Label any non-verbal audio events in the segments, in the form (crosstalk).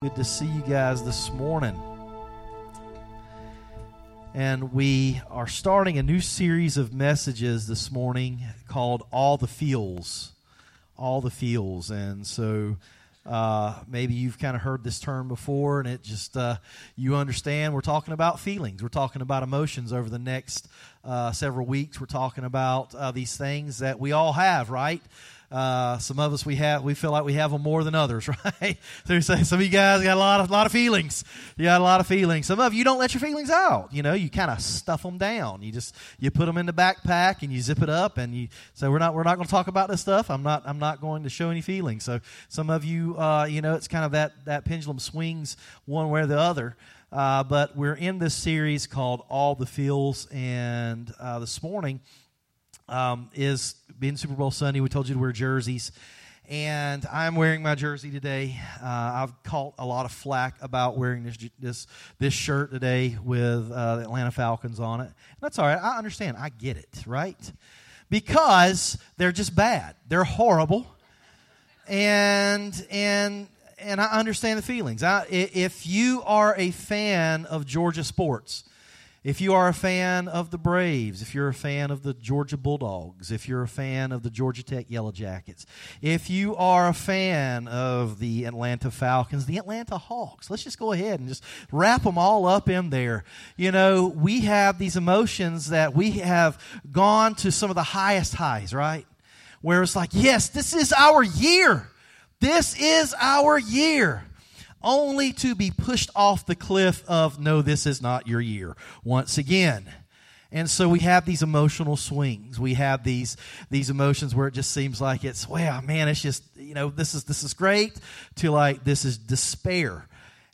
Good to see you guys this morning. And we are starting a new series of messages this morning called All the Feels. All the Feels. And so uh, maybe you've kind of heard this term before, and it just, uh, you understand we're talking about feelings. We're talking about emotions over the next uh, several weeks. We're talking about uh, these things that we all have, right? Uh, some of us we have we feel like we have them more than others, (laughs) right? so some of you guys got a lot of lot of feelings. You got a lot of feelings. Some of you don't let your feelings out. You know, you kind of stuff them down. You just you put them in the backpack and you zip it up and you say we're not we're not going to talk about this stuff. I'm not I'm not going to show any feelings. So some of you, uh, you know, it's kind of that that pendulum swings one way or the other. Uh, but we're in this series called All the Feels, and uh, this morning um, is being Super Bowl Sunday. We told you to wear jerseys. And I'm wearing my jersey today. Uh, I've caught a lot of flack about wearing this this this shirt today with uh, the Atlanta Falcons on it. That's all right. I understand. I get it, right? Because they're just bad. They're horrible. And and and I understand the feelings. I, if you are a fan of Georgia sports, if you are a fan of the Braves, if you're a fan of the Georgia Bulldogs, if you're a fan of the Georgia Tech Yellow Jackets, if you are a fan of the Atlanta Falcons, the Atlanta Hawks, let's just go ahead and just wrap them all up in there. You know, we have these emotions that we have gone to some of the highest highs, right? Where it's like, yes, this is our year. This is our year only to be pushed off the cliff of, no, this is not your year once again. And so we have these emotional swings. We have these these emotions where it just seems like it's, well, man, it's just, you know, this is this is great to like this is despair.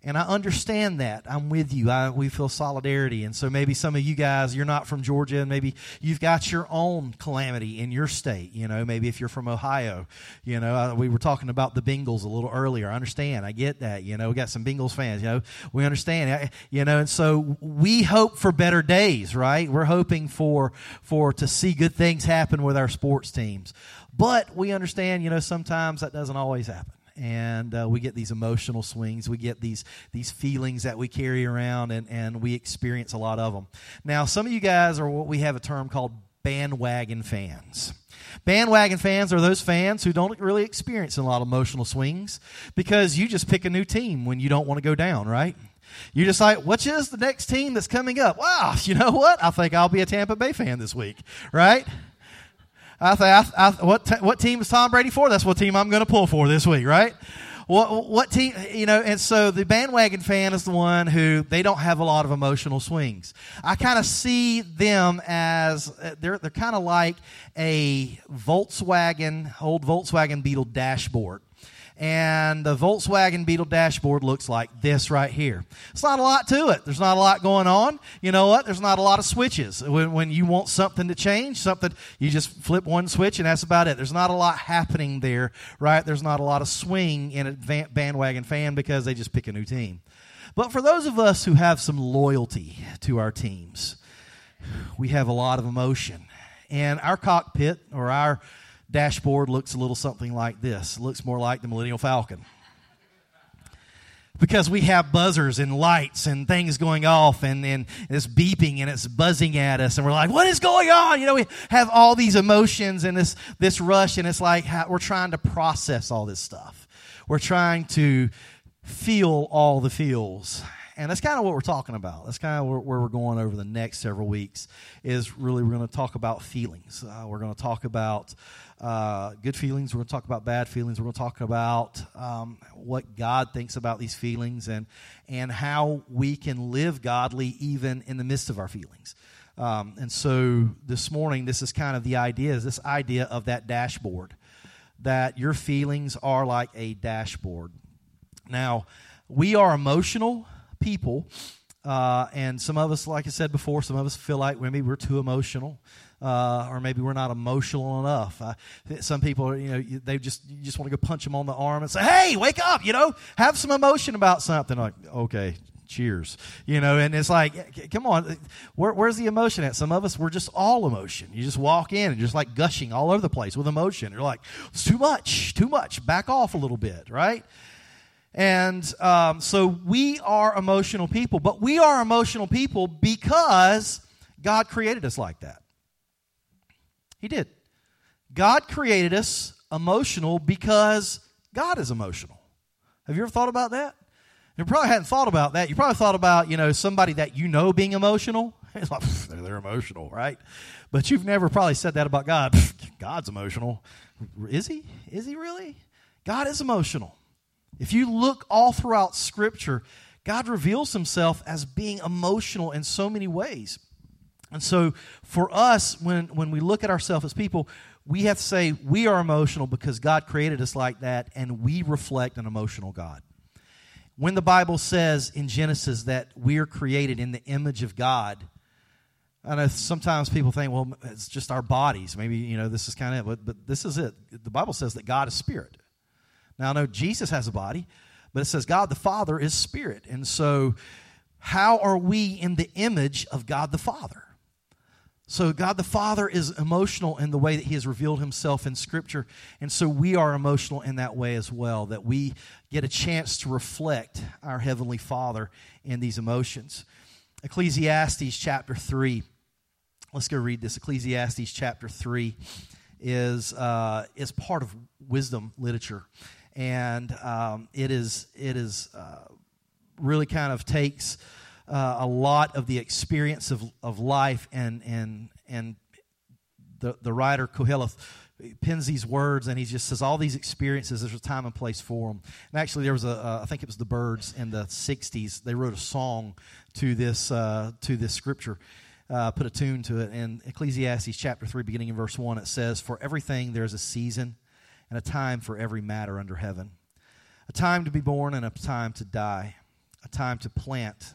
And I understand that. I'm with you. I, we feel solidarity. And so maybe some of you guys, you're not from Georgia, and maybe you've got your own calamity in your state. You know, maybe if you're from Ohio, you know, uh, we were talking about the Bengals a little earlier. I understand. I get that. You know, we got some Bengals fans. You know, we understand. You know, and so we hope for better days, right? We're hoping for for to see good things happen with our sports teams. But we understand, you know, sometimes that doesn't always happen and uh, we get these emotional swings. We get these these feelings that we carry around, and, and we experience a lot of them. Now, some of you guys are what we have a term called bandwagon fans. Bandwagon fans are those fans who don't really experience a lot of emotional swings because you just pick a new team when you don't want to go down, right? You're just like, which is the next team that's coming up? Wow, (laughs) you know what? I think I'll be a Tampa Bay fan this week, right? I I, I, what, t- what team is Tom Brady for? That's what team I'm going to pull for this week, right? What, what team, you know, and so the bandwagon fan is the one who they don't have a lot of emotional swings. I kind of see them as, uh, they're, they're kind of like a Volkswagen, old Volkswagen Beetle dashboard and the Volkswagen Beetle dashboard looks like this right here. It's not a lot to it. There's not a lot going on. You know what? There's not a lot of switches. When, when you want something to change, something, you just flip one switch and that's about it. There's not a lot happening there, right? There's not a lot of swing in a bandwagon fan because they just pick a new team. But for those of us who have some loyalty to our teams, we have a lot of emotion. And our cockpit or our dashboard looks a little something like this. It looks more like the Millennium Falcon. Because we have buzzers and lights and things going off and, and it's beeping and it's buzzing at us and we're like, what is going on? You know, we have all these emotions and this, this rush and it's like we're trying to process all this stuff. We're trying to feel all the feels and that's kind of what we're talking about. That's kind of where, where, we're going over the next several weeks. Is really we're going to talk about feelings. Uh, we're going to talk about uh, good feelings. We're going to talk about bad feelings. We're going to talk about um, what God thinks about these feelings and and how we can live godly even in the midst of our feelings. Um, and so this morning, this is kind of the idea: is this idea of that dashboard that your feelings are like a dashboard. Now, we are emotional people. Uh, and some of us, like I said before, some of us feel like maybe we're too emotional uh, or maybe we're not emotional enough. Uh, some people, you know, they just you just want to go punch them on the arm and say, "Hey, wake up!" You know, have some emotion about something. Like, okay, cheers. You know, and it's like, come on, where, where's the emotion at? Some of us, we're just all emotion. You just walk in and just like gushing all over the place with emotion. You're like, it's too much, too much. Back off a little bit, right? And um, so we are emotional people, but we are emotional people because God created us like that. He did. God created us emotional because God is emotional. Have you ever thought about that? You probably hadn't thought about that. You probably thought about, you know, somebody that you know being emotional. (laughs) It's like, (laughs) they're emotional, right? But you've never probably said that about God. (laughs) God's emotional. Is he? Is he really? God is emotional. If you look all throughout Scripture, God reveals himself as being emotional in so many ways. And so for us, when, when we look at ourselves as people, we have to say we are emotional because God created us like that and we reflect an emotional God. When the Bible says in Genesis that we are created in the image of God, I know sometimes people think, well, it's just our bodies. Maybe, you know, this is kind of it, but, but this is it. The Bible says that God is spirit. Now, I know Jesus has a body, but it says God the Father is spirit. And so, how are we in the image of God the Father? So, God the Father is emotional in the way that He has revealed Himself in Scripture. And so, we are emotional in that way as well, that we get a chance to reflect our Heavenly Father in these emotions. Ecclesiastes chapter 3. Let's go read this. Ecclesiastes chapter 3 is, uh, is part of wisdom literature and um, it is it is uh, really kind of takes uh, a lot of the experience of, of life and and and the the writer Koheleth pins these words and he just says all these experiences there's a time and place for them and actually there was a uh, I think it was the Byrds in the 60s they wrote a song to this uh, to this scripture uh, put a tune to it. In ecclesiastes chapter 3 beginning in verse 1 it says for everything there's a season and a time for every matter under heaven. A time to be born and a time to die, a time to plant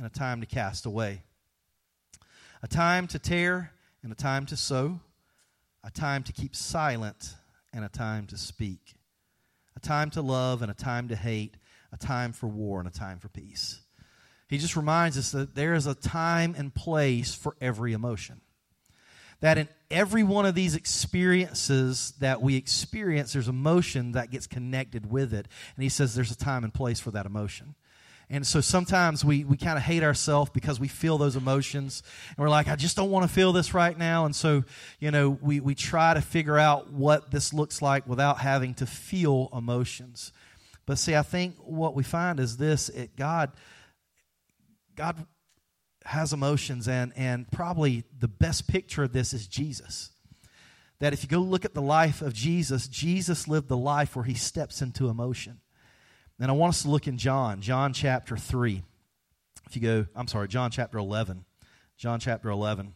and a time to cast away, a time to tear and a time to sow, a time to keep silent and a time to speak, a time to love and a time to hate, a time for war and a time for peace. He just reminds us that there is a time and place for every emotion that in every one of these experiences that we experience, there's emotion that gets connected with it. And he says there's a time and place for that emotion. And so sometimes we, we kind of hate ourselves because we feel those emotions. And we're like, I just don't want to feel this right now. And so, you know, we, we try to figure out what this looks like without having to feel emotions. But see, I think what we find is this it, God, God has emotions, and, and probably the best picture of this is Jesus. That if you go look at the life of Jesus, Jesus lived the life where he steps into emotion. And I want us to look in John, John chapter 3. If you go, I'm sorry, John chapter 11. John chapter 11.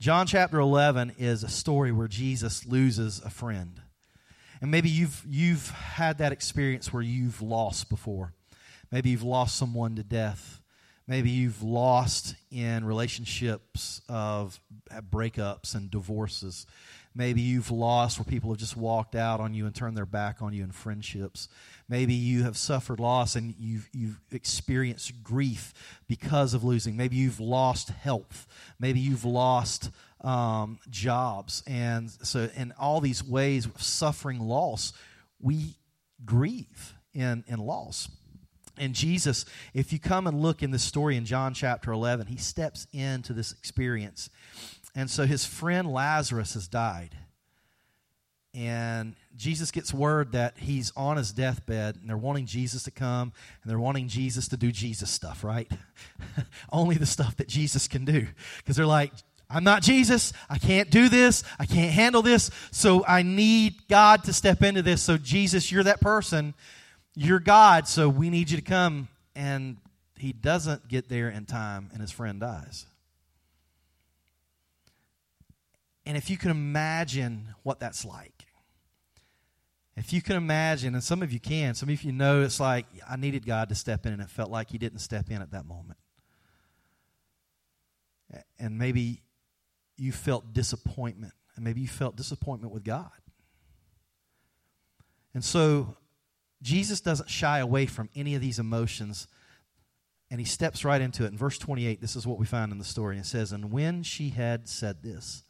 John chapter 11 is a story where Jesus loses a friend. And maybe you've, you've had that experience where you've lost before. Maybe you've lost someone to death. Maybe you've lost in relationships of breakups and divorces. Maybe you've lost where people have just walked out on you and turned their back on you in friendships. Maybe you have suffered loss and you've, you've experienced grief because of losing. Maybe you've lost health. Maybe you've lost um, jobs. And so, in all these ways of suffering loss, we grieve in, in loss. And Jesus, if you come and look in this story in John chapter 11, he steps into this experience. And so his friend Lazarus has died. And Jesus gets word that he's on his deathbed, and they're wanting Jesus to come, and they're wanting Jesus to do Jesus stuff, right? (laughs) Only the stuff that Jesus can do. Because they're like, I'm not Jesus. I can't do this. I can't handle this. So I need God to step into this. So, Jesus, you're that person you're God, so we need you to come. And he doesn't get there in time, and his friend dies. And if you can imagine what that's like, If you can imagine, and some of you can, some of you know it's like, I needed God to step in, and it felt like He didn't step in at that moment. And maybe you felt disappointment, and maybe you felt disappointment with God. And so, Jesus doesn't shy away from any of these emotions, and He steps right into it. In verse 28, this is what we find in the story. It says, And when she had said this,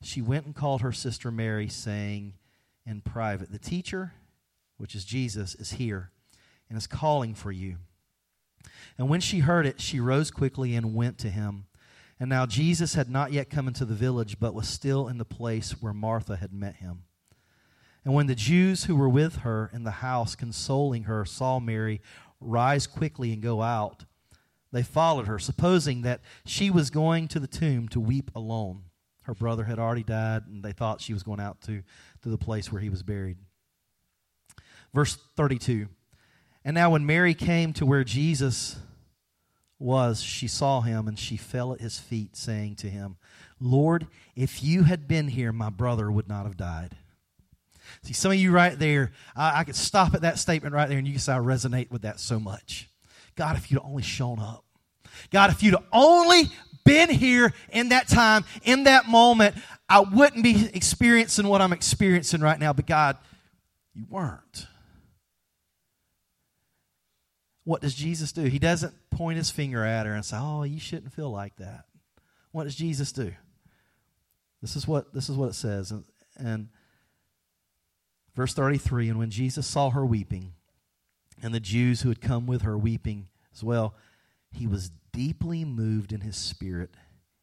she went and called her sister Mary, saying, in private. The teacher, which is Jesus, is here and is calling for you. And when she heard it, she rose quickly and went to him. And now Jesus had not yet come into the village, but was still in the place where Martha had met him. And when the Jews who were with her in the house, consoling her, saw Mary rise quickly and go out, they followed her, supposing that she was going to the tomb to weep alone. Her brother had already died, and they thought she was going out to to the place where he was buried. Verse 32 And now, when Mary came to where Jesus was, she saw him and she fell at his feet, saying to him, Lord, if you had been here, my brother would not have died. See, some of you right there, I, I could stop at that statement right there and you can say, I resonate with that so much. God, if you'd only shown up. God, if you'd only been here in that time, in that moment, I wouldn't be experiencing what I'm experiencing right now. But God, you weren't. What does Jesus do? He doesn't point his finger at her and say, "Oh, you shouldn't feel like that." What does Jesus do? This is what this is what it says, and, and verse thirty-three. And when Jesus saw her weeping, and the Jews who had come with her weeping as well, he was deeply moved in his spirit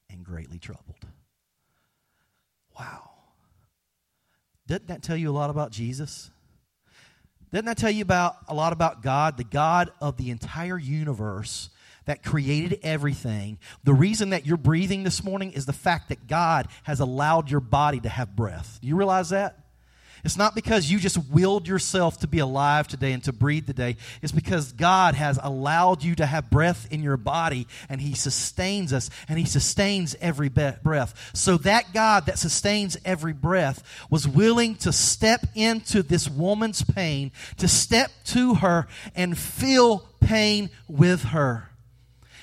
and greatly troubled. Wow. Doesn't that tell you a lot about Jesus? Doesn't that tell you about a lot about God, the God of the entire universe that created everything? The reason that you're breathing this morning is the fact that God has allowed your body to have breath. Do you realize that? It's not because you just willed yourself to be alive today and to breathe today. It's because God has allowed you to have breath in your body and He sustains us and He sustains every breath. So that God that sustains every breath was willing to step into this woman's pain, to step to her and feel pain with her.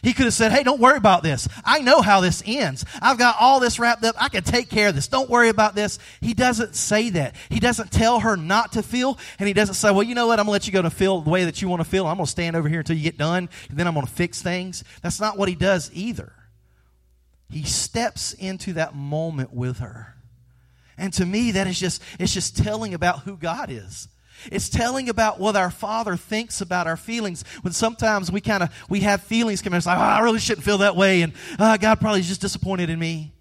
He could have said, Hey, don't worry about this. I know how this ends. I've got all this wrapped up. I can take care of this. Don't worry about this. He doesn't say that. He doesn't tell her not to feel, and he doesn't say, Well, you know what? I'm going to let you go to feel the way that you want to feel. I'm going to stand over here until you get done, and then I'm going to fix things. That's not what he does either. He steps into that moment with her. And to me, that is just, it's just telling about who God is. It's telling about what our Father thinks about our feelings. When sometimes we kind of we have feelings come in, it's like, oh, I really shouldn't feel that way, and oh, God probably is just disappointed in me.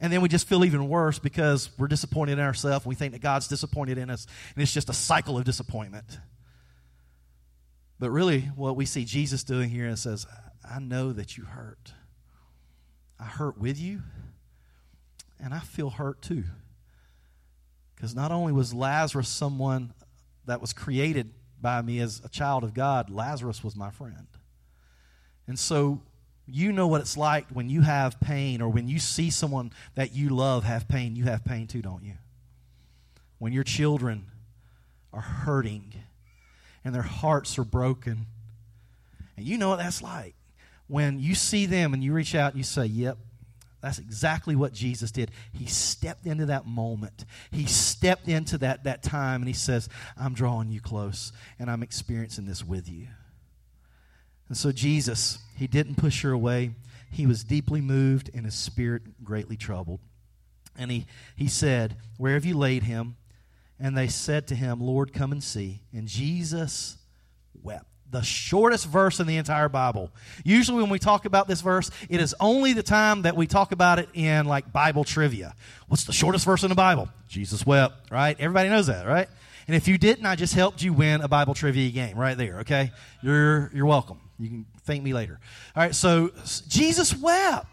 And then we just feel even worse because we're disappointed in ourselves. We think that God's disappointed in us, and it's just a cycle of disappointment. But really, what we see Jesus doing here is says, I know that you hurt. I hurt with you, and I feel hurt too. Because not only was Lazarus someone that was created by me as a child of God, Lazarus was my friend. And so you know what it's like when you have pain or when you see someone that you love have pain. You have pain too, don't you? When your children are hurting and their hearts are broken. And you know what that's like. When you see them and you reach out and you say, Yep, that's exactly what Jesus did. He stepped into that moment. He stepped into that, that time and he says, I'm drawing you close and I'm experiencing this with you. And so Jesus, he didn't push her away. He was deeply moved and his spirit greatly troubled. And he, he said, Where have you laid him? And they said to him, Lord, come and see. And Jesus wept the shortest verse in the entire Bible. Usually, when we talk about this verse, it is only the time that we talk about it in like Bible trivia. What's the shortest verse in the Bible? Jesus wept, right? Everybody knows that, right? And if you didn't, I just helped you win a Bible trivia game right there, okay? You're, you're welcome. You can thank me later. All right, so Jesus wept.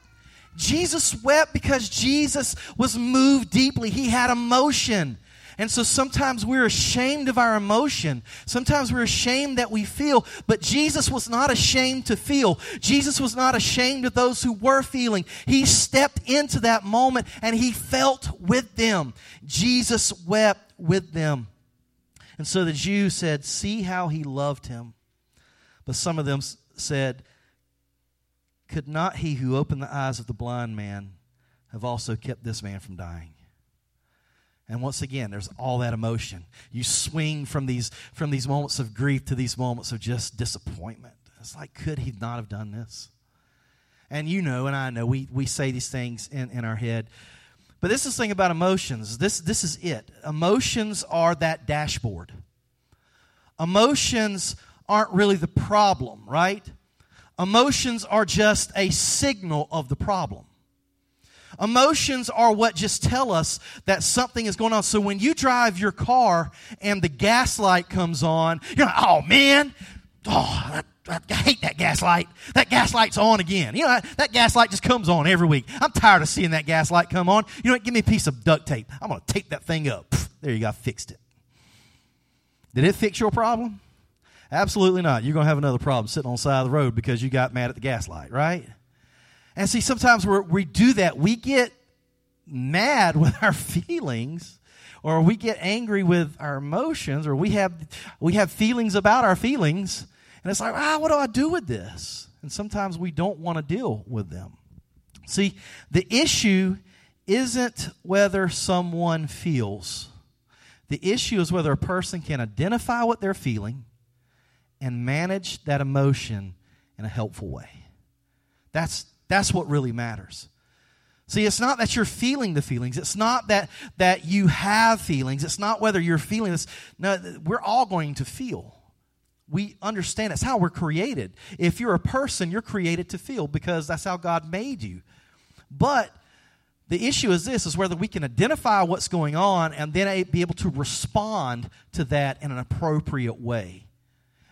Jesus wept because Jesus was moved deeply. He had emotion. And so sometimes we're ashamed of our emotion. Sometimes we're ashamed that we feel, but Jesus was not ashamed to feel. Jesus was not ashamed of those who were feeling. He stepped into that moment and he felt with them. Jesus wept with them. And so the Jews said, See how he loved him. But some of them said, Could not he who opened the eyes of the blind man have also kept this man from dying? And once again, there's all that emotion. You swing from these, from these moments of grief to these moments of just disappointment. It's like, could he not have done this? And you know, and I know, we, we say these things in, in our head. But this is the thing about emotions. This, this is it. Emotions are that dashboard. Emotions aren't really the problem, right? Emotions are just a signal of the problem. Emotions are what just tell us that something is going on. So when you drive your car and the gas light comes on, you're like, oh man, oh, I, I hate that gas light. That gas light's on again. You know, that, gas light just comes on every week. I'm tired of seeing that gas light come on. You know what? Give me a piece of duct tape. I'm going to tape that thing up. There you go. I fixed it. Did it fix your problem? Absolutely not. You're going to have another problem sitting on the side of the road because you got mad at the gas light, right? And see, sometimes we do that. We get mad (laughs) with our feelings or we get angry with our emotions or we have we have feelings about our feelings and it's like ah what do i do with this? And sometimes we don't want to deal with them. See the issue isn't whether someone feels. The issue is whether a person can identify what they're feeling and manage that emotion in a helpful way. That's that's what really matters. See, it's not that you're feeling the feelings. It's not that, that you have feelings. It's not whether you're feeling this. No, we're all going to feel. We understand it's how we're created. If you're a person, you're created to feel because that's how God made you. But the issue is this is whether we can identify what's going on and then be able to respond to that in an appropriate way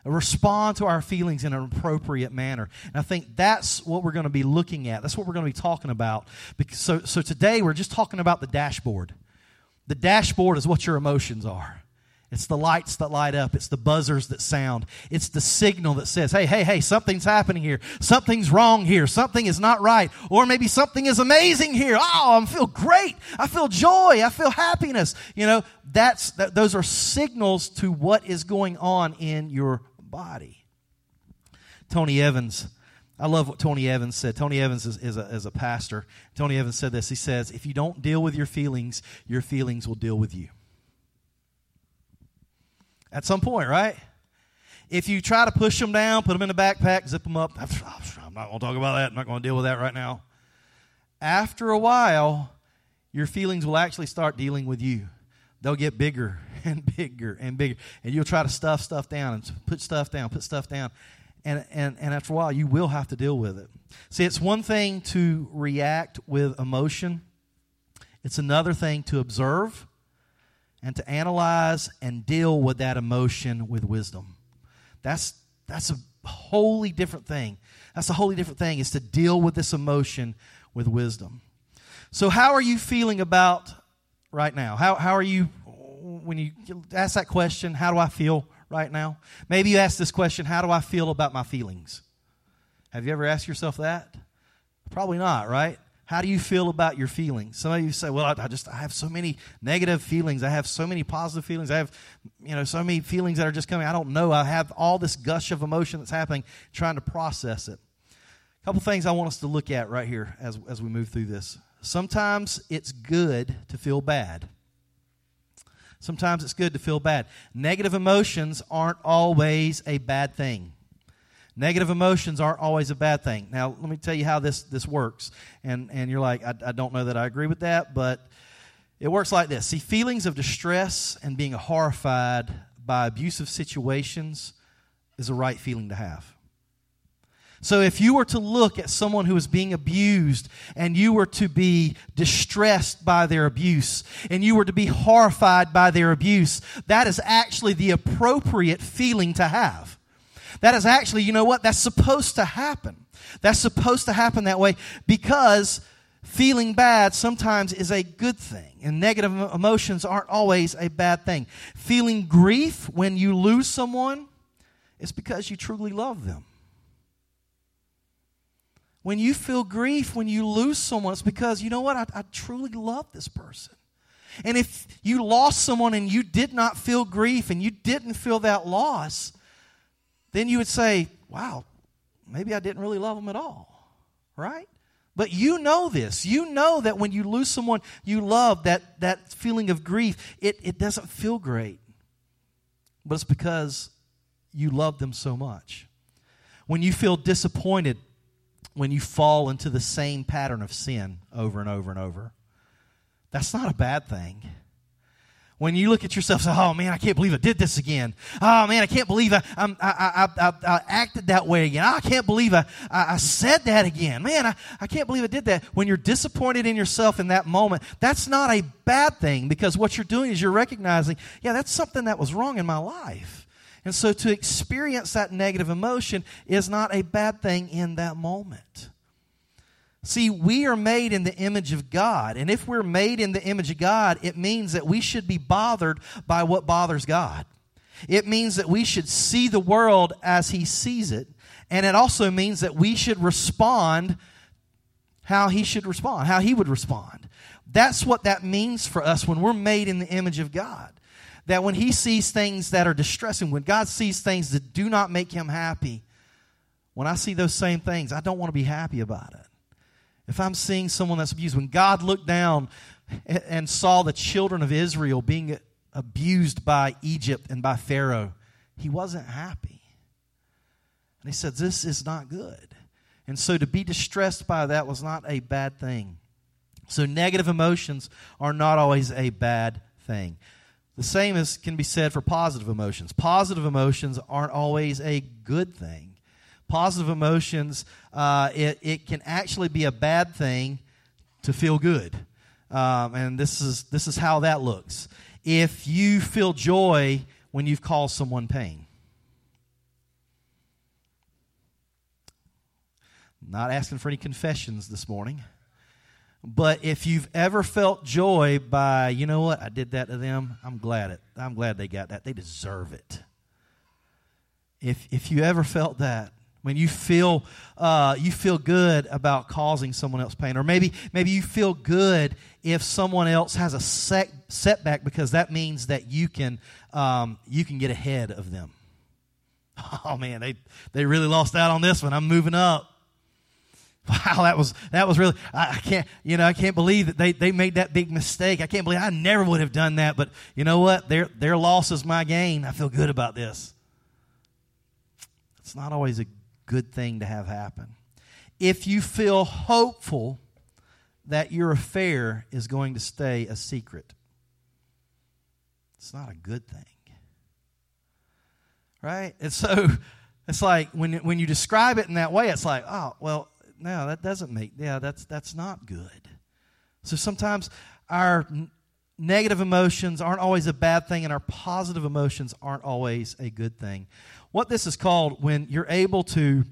respond to our feelings in an appropriate manner. And I think that's what we're going to be looking at. That's what we're going to be talking about. So, so today we're just talking about the dashboard. The dashboard is what your emotions are. It's the lights that light up. It's the buzzers that sound. It's the signal that says, hey, hey, hey, something's happening here. Something's wrong here. Something is not right. Or maybe something is amazing here. Oh, I feel great. I feel joy. I feel happiness. You know, that's, that, those are signals to what is going on in your body. Tony Evans, I love what Tony Evans said. Tony Evans is, is, a, is a pastor. Tony Evans said this. He says, If you don't deal with your feelings, your feelings will deal with you. At some point, right? If you try to push them down, put them in a the backpack, zip them up, I'm not going to talk about that. I'm not going to deal with that right now. After a while, your feelings will actually start dealing with you they'll get bigger (laughs) and bigger and bigger. And you'll try to stuff stuff down and put stuff down, put stuff down. And, and, and after a while, you will have to deal with it. See, it's one thing to react with emotion, it's another thing to observe and to analyze and deal with that emotion with wisdom. That's, that's a wholly different thing. That's a wholly different thing, is to deal with this emotion with wisdom. So, how are you feeling about right now? How, how are you, when you ask that question, how do I feel right now? Maybe you ask this question, how do I feel about my feelings? Have you ever asked yourself that? Probably not, right? How do you feel about your feelings? Some of you say, "Well, I, I, just I have so many negative feelings. I have so many positive feelings. I have, you know, so many feelings that are just coming. I don't know. I have all this gush of emotion that's happening, trying to process it." A couple things I want us to look at right here as as we move through this. Sometimes it's good to feel bad. Sometimes it's good to feel bad. Negative emotions aren't always a bad thing. Negative emotions aren't always a bad thing. Now, let me tell you how this, this works. And, and you're like, I, I don't know that I agree with that, but it works like this. See, feelings of distress and being horrified by abusive situations is a right feeling to have. So, if you were to look at someone who is being abused and you were to be distressed by their abuse and you were to be horrified by their abuse, that is actually the appropriate feeling to have. That is actually, you know what? That's supposed to happen. That's supposed to happen that way because feeling bad sometimes is a good thing, and negative emotions aren't always a bad thing. Feeling grief when you lose someone is because you truly love them. When you feel grief, when you lose someone, it's because, you know what, I, I truly love this person. And if you lost someone and you did not feel grief and you didn't feel that loss, then you would say, wow, maybe I didn't really love them at all, right? But you know this. You know that when you lose someone you love, that, that feeling of grief, it, it doesn't feel great. But it's because you love them so much. When you feel disappointed, when you fall into the same pattern of sin over and over and over, that's not a bad thing. When you look at yourself and say, oh man, I can't believe I did this again. Oh man, I can't believe I, I, I, I, I acted that way again. Oh, I can't believe I, I, said that again. Man, I, I can't believe I did that. When you're disappointed in yourself in that moment, that's not a bad thing because what you're doing is you're recognizing, yeah, that's something that was wrong in my life. And so to experience that negative emotion is not a bad thing in that moment. See, we are made in the image of God. And if we're made in the image of God, it means that we should be bothered by what bothers God. It means that we should see the world as He sees it. And it also means that we should respond how He should respond, how He would respond. That's what that means for us when we're made in the image of God. That when He sees things that are distressing, when God sees things that do not make Him happy, when I see those same things, I don't want to be happy about it if I'm seeing someone that's abused, when God looked down and saw the children of Israel being abused by Egypt and by Pharaoh, he wasn't happy. And he said, This is not good. And so to be distressed by that was not a bad thing. So negative emotions are not always a bad thing. The same as can be said for positive emotions. Positive emotions aren't always a good thing positive emotions, uh, it, it can actually be a bad thing to feel good. Um, and this is, this is how that looks. If you feel joy when you've caused someone pain, not asking for any confessions this morning. But if you've ever felt joy by, you know what, I did that to them, I'm glad it. I'm glad they got that. They deserve it. If if you ever felt that, when you feel uh, you feel good about causing someone else pain, or maybe maybe you feel good if someone else has a set, setback because that means that you can um, you can get ahead of them. (laughs) Oh man, they they really lost out on this one. I'm moving up. (laughs) Wow, that was that was really I, I can't you know I can't believe that they, they made that big mistake. I can't believe I never would have done that. But you know what? Their their loss is my gain. I feel good about this. It's not always a good thing to have happen. If you feel hopeful that your affair is going to stay a secret, it's not a good thing. Right? And so (laughs) it's like when, when you describe it in that way, it's like, oh, well, no, that doesn't make, yeah, that's, that's not good. So sometimes our negative emotions aren't always a bad thing, and our positive emotions aren't always a good thing. What this is called, when you're able to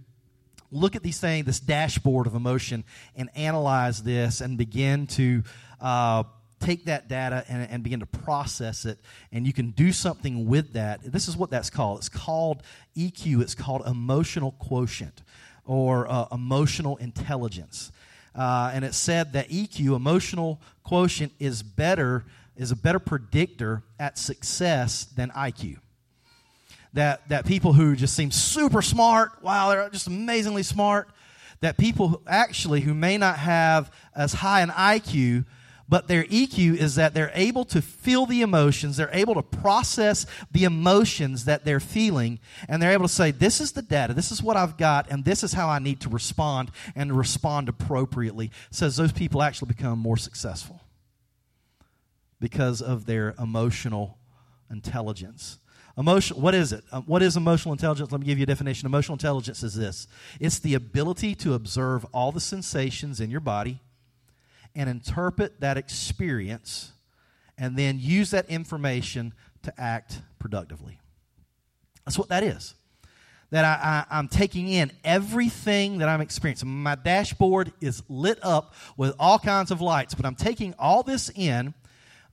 look at these things, this dashboard of emotion, and analyze this and begin to uh, take that data and, and, begin to process it, and you can do something with that. This is what that's called. It's called EQ, it's called emotional quotient or uh, emotional intelligence. Uh, and it said that EQ, emotional quotient, is better is a better predictor at success than IQ. That that people who just seem super smart, wow, they're just amazingly smart. That people actually who may not have as high an IQ, but their EQ is that they're able to feel the emotions, they're able to process the emotions that they're feeling, and they're able to say, This is the data, this is what I've got, and this is how I need to respond and respond appropriately. Says those people actually become more successful because of their emotional intelligence. Emotion, what is it? Um, what is emotional intelligence? Let me give you a definition. Emotional intelligence is this it's the ability to observe all the sensations in your body and interpret that experience and then use that information to act productively. That's what that is. That I, I, I'm taking in everything that I'm experiencing. My dashboard is lit up with all kinds of lights, but I'm taking all this in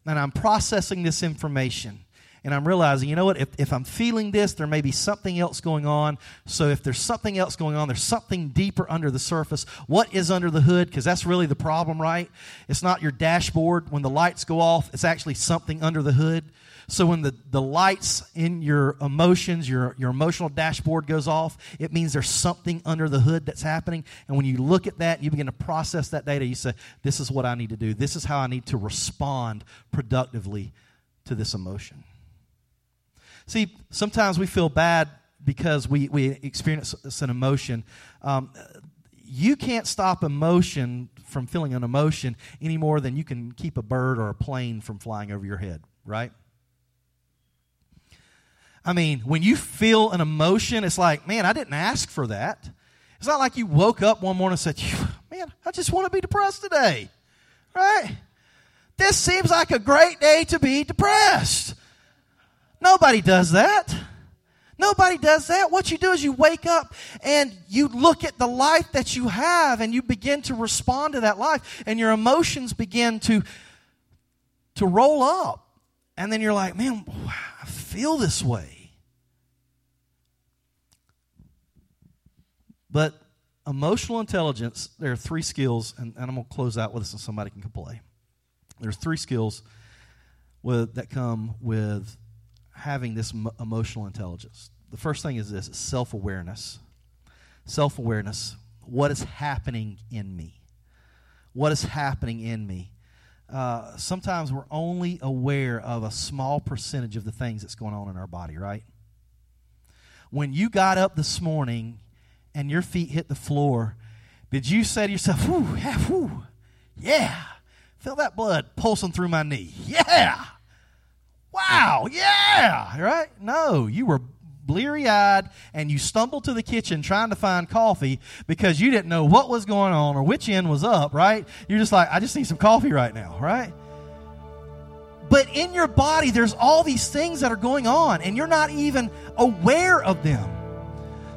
and I'm processing this information. And I'm realizing, you know what, if, if I'm feeling this, there may be something else going on. So if there's something else going on, there's something deeper under the surface. What is under the hood? Because that's really the problem, right? It's not your dashboard. When the lights go off, it's actually something under the hood. So when the, the lights in your emotions, your, your emotional dashboard goes off, it means there's something under the hood that's happening. And when you look at that, you begin to process that data, you say, This is what I need to do. This is how I need to respond productively to this emotion. See, sometimes we feel bad because we, we experience an emotion. Um, you can't stop emotion from feeling an emotion any more than you can keep a bird or a plane from flying over your head, right? I mean, when you feel an emotion, it's like, man, I didn't ask for that. It's not like you woke up one morning and said, man, I just want to be depressed today. Right? This seems like a great day to be depressed. Nobody does that. Nobody does that. What you do is you wake up and you look at the life that you have and you begin to respond to that life and your emotions begin to to roll up. And then you're like, "Man, I feel this way." But emotional intelligence, there are three skills, and, and I'm going to close out with this so somebody can play. There's three skills with, that come with having this emotional intelligence. The first thing is this self awareness. Self awareness. What is happening in me? What is happening in me? Uh, sometimes we're only aware of a small percentage of the things that's going on in our body, right? When you got up this morning and your feet hit the floor, did you say to yourself, whoo, yeah, whoo, yeah, feel that blood pulsing through my knee? Yeah. Wow, yeah, right? No, you were bleary eyed and you stumbled to the kitchen trying to find coffee because you didn't know what was going on or which end was up, right? You're just like, I just need some coffee right now, right? But in your body, there's all these things that are going on and you're not even aware of them.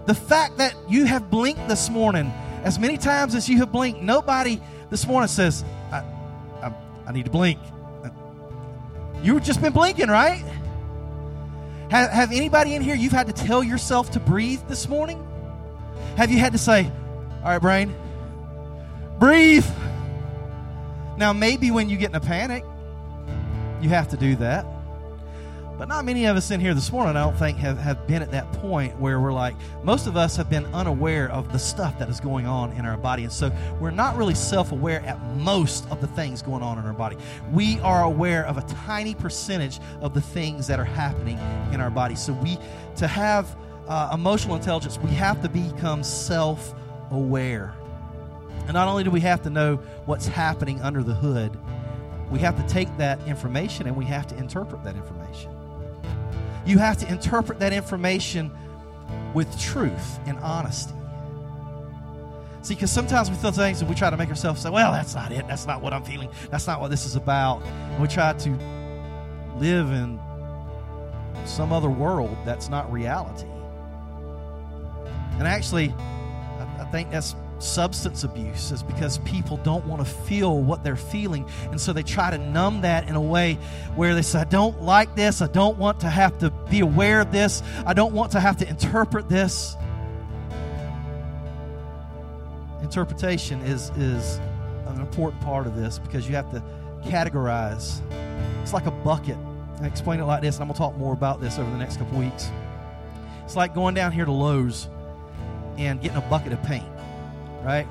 The fact that you have blinked this morning, as many times as you have blinked, nobody this morning says, I, I, I need to blink. You've just been blinking, right? Have, have anybody in here you've had to tell yourself to breathe this morning? Have you had to say, All right, brain, breathe? Now, maybe when you get in a panic, you have to do that. But not many of us in here this morning, I don't think, have, have been at that point where we're like, most of us have been unaware of the stuff that is going on in our body. And so we're not really self aware at most of the things going on in our body. We are aware of a tiny percentage of the things that are happening in our body. So we, to have uh, emotional intelligence, we have to become self aware. And not only do we have to know what's happening under the hood, we have to take that information and we have to interpret that information you have to interpret that information with truth and honesty. See, because sometimes we feel things and we try to make ourselves say, well, that's not it. That's not what I'm feeling. That's not what this is about. And we try to live in some other world that's not reality. And actually, I, I think that's substance abuse is because people don't want to feel what they're feeling. And so they try to numb that in a way where they say, I don't like this. I don't want to have to be aware of this. I don't want to have to interpret this. Interpretation is, is an important part of this because you have to categorize. It's like a bucket. I explain it like this, and I'm going to talk more about this over the next couple weeks. It's like going down here to Lowe's and getting a bucket of paint right?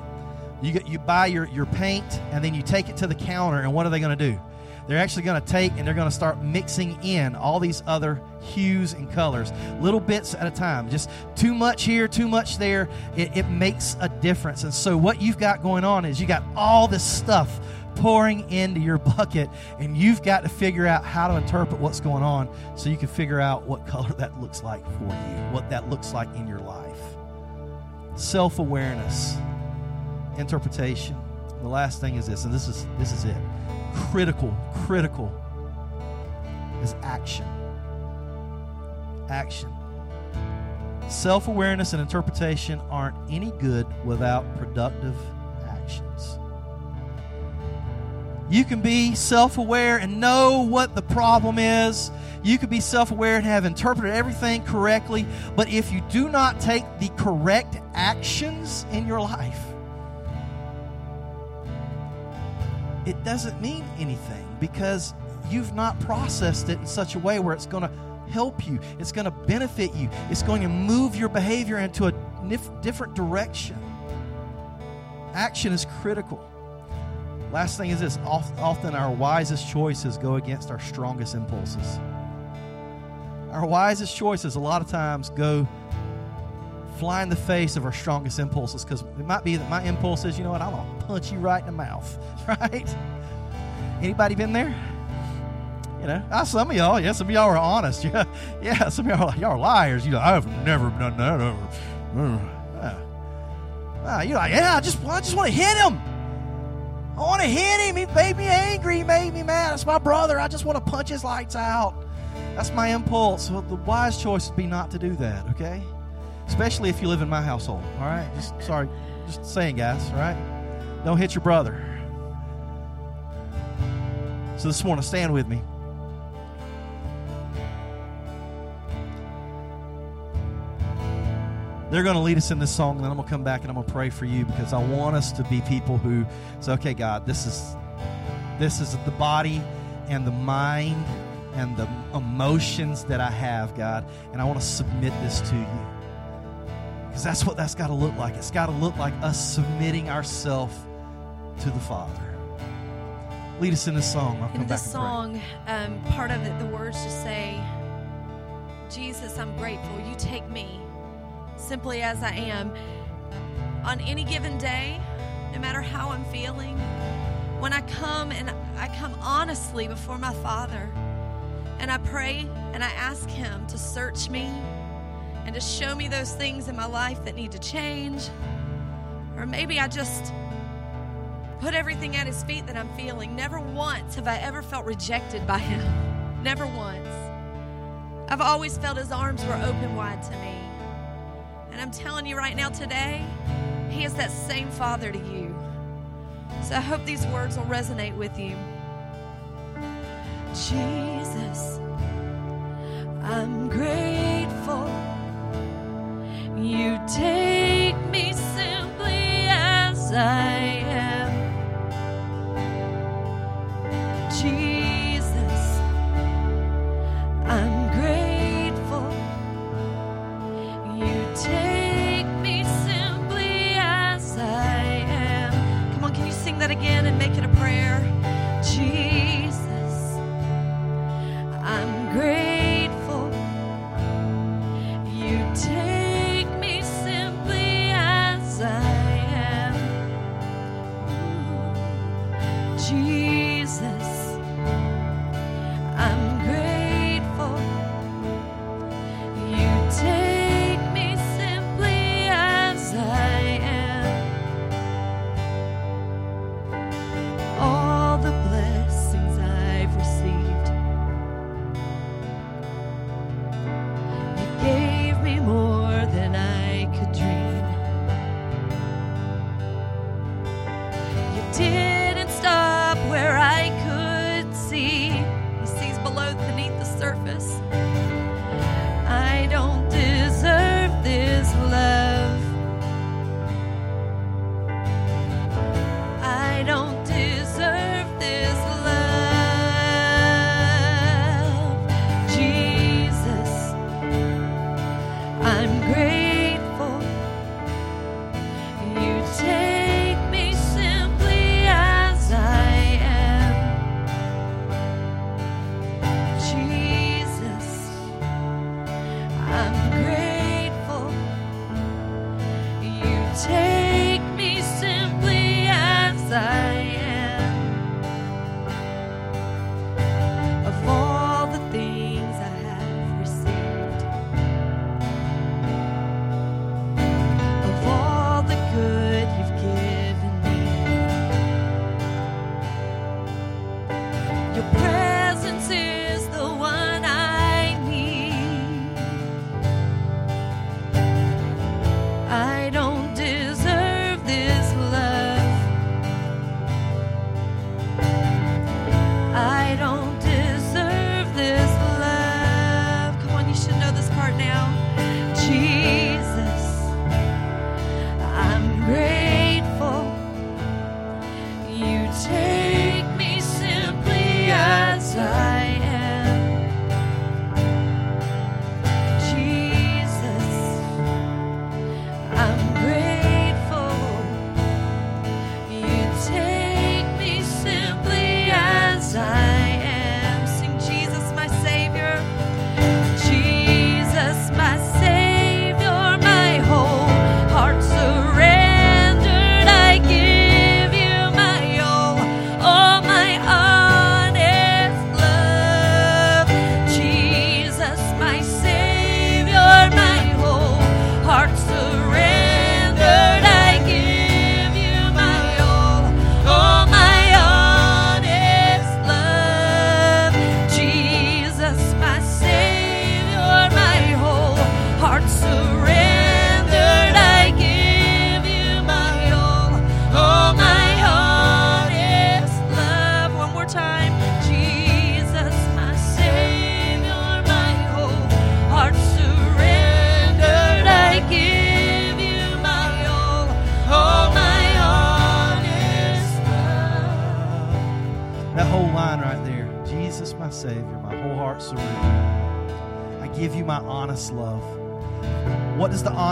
You, get, you buy your, your paint and then you take it to the counter, and what are they going to do? They're actually going to take and they're going to start mixing in all these other hues and colors, little bits at a time. Just too much here, too much there. It, it makes a difference. And so, what you've got going on is you got all this stuff pouring into your bucket, and you've got to figure out how to interpret what's going on so you can figure out what color that looks like for you, what that looks like in your life. Self awareness interpretation. The last thing is this, and this is this is it. Critical, critical is action. Action. Self awareness and interpretation aren't any good without productive actions. You can be self aware and know what the problem is. You can be self aware and have interpreted everything correctly. But if you do not take the correct actions in your life, it doesn't mean anything because you've not processed it in such a way where it's going to help you, it's going to benefit you, it's going to move your behavior into a different direction. Action is critical. Last thing is this often our wisest choices go against our strongest impulses. Our wisest choices, a lot of times, go fly in the face of our strongest impulses because it might be that my impulse is, you know what, I'm going to punch you right in the mouth, (laughs) right? Anybody been there? You know, ah, some of y'all, yeah, some of y'all are honest. (laughs) Yeah, yeah some of y'all, y'all are liars. You know, I've never done that. Yeah. (sighs) Ah, you're like, yeah, I just, I just want to hit him. I want to hit him. He made me angry. He made me mad. It's my brother. I just want to punch his lights out. That's my impulse. So the wise choice would be not to do that, okay? Especially if you live in my household, all right? Just sorry, just saying, guys, all right? Don't hit your brother. So this morning, stand with me. they're going to lead us in this song, and then I'm going to come back and I'm going to pray for you because I want us to be people who say, "Okay, God, this is this is the body and the mind and the emotions that I have, God, and I want to submit this to you." Because that's what that's got to look like. It's got to look like us submitting ourselves to the Father. Lead us in this song. I'll come in this song, um, part of it, the words just say, "Jesus, I'm grateful. You take me." simply as I am. On any given day, no matter how I'm feeling, when I come and I come honestly before my Father and I pray and I ask Him to search me and to show me those things in my life that need to change, or maybe I just put everything at His feet that I'm feeling. Never once have I ever felt rejected by Him. Never once. I've always felt His arms were open wide to me. And I'm telling you right now, today, He is that same Father to you. So I hope these words will resonate with you. Jesus, I'm grateful. You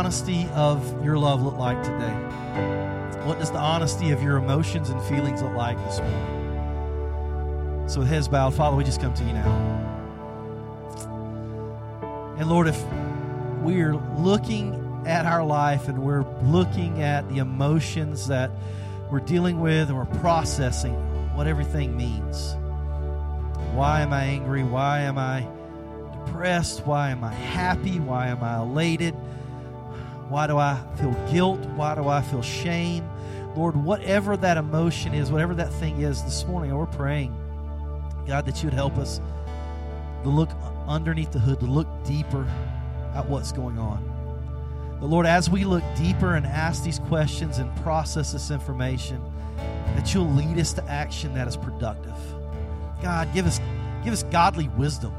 honesty of your love look like today? What does the honesty of your emotions and feelings look like this morning? So, with heads bowed, Father, we just come to you now. And Lord, if we're looking at our life and we're looking at the emotions that we're dealing with and we're processing what everything means. Why am I angry? Why am I depressed? Why am I happy? Why am I elated? Why do I feel guilt? Why do I feel shame? Lord, whatever that emotion is, whatever that thing is this morning, we're praying, God, that you would help us to look underneath the hood, to look deeper at what's going on. But Lord, as we look deeper and ask these questions and process this information, that you'll lead us to action that is productive. God, give us give us godly wisdom.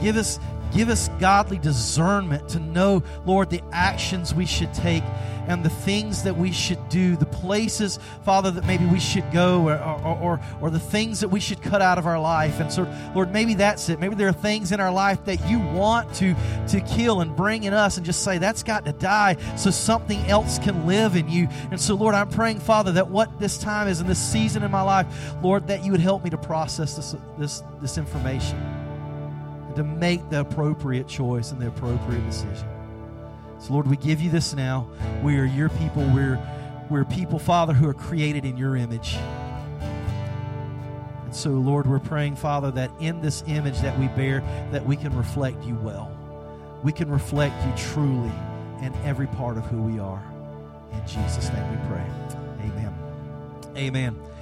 Give us give us godly discernment to know, Lord, the actions we should take and the things that we should do, the places, Father, that maybe we should go, or, or, or, or, the things that we should cut out of our life. And so, Lord, maybe that's it. Maybe there are things in our life that you want to, to kill and bring in us and just say, that's got to die so something else can live in you. And so, Lord, I'm praying, Father, that what this time is in this season in my life, Lord, that you would help me to process this, this, this information and to make the appropriate choice and the appropriate decision. So, Lord, we give you this now. We are your people. We're, we're people, Father, who are created in your image. And so, Lord, we're praying, Father, that in this image that we bear, that we can reflect you well. We can reflect you truly in every part of who we are. In Jesus' name we pray. Amen. Amen.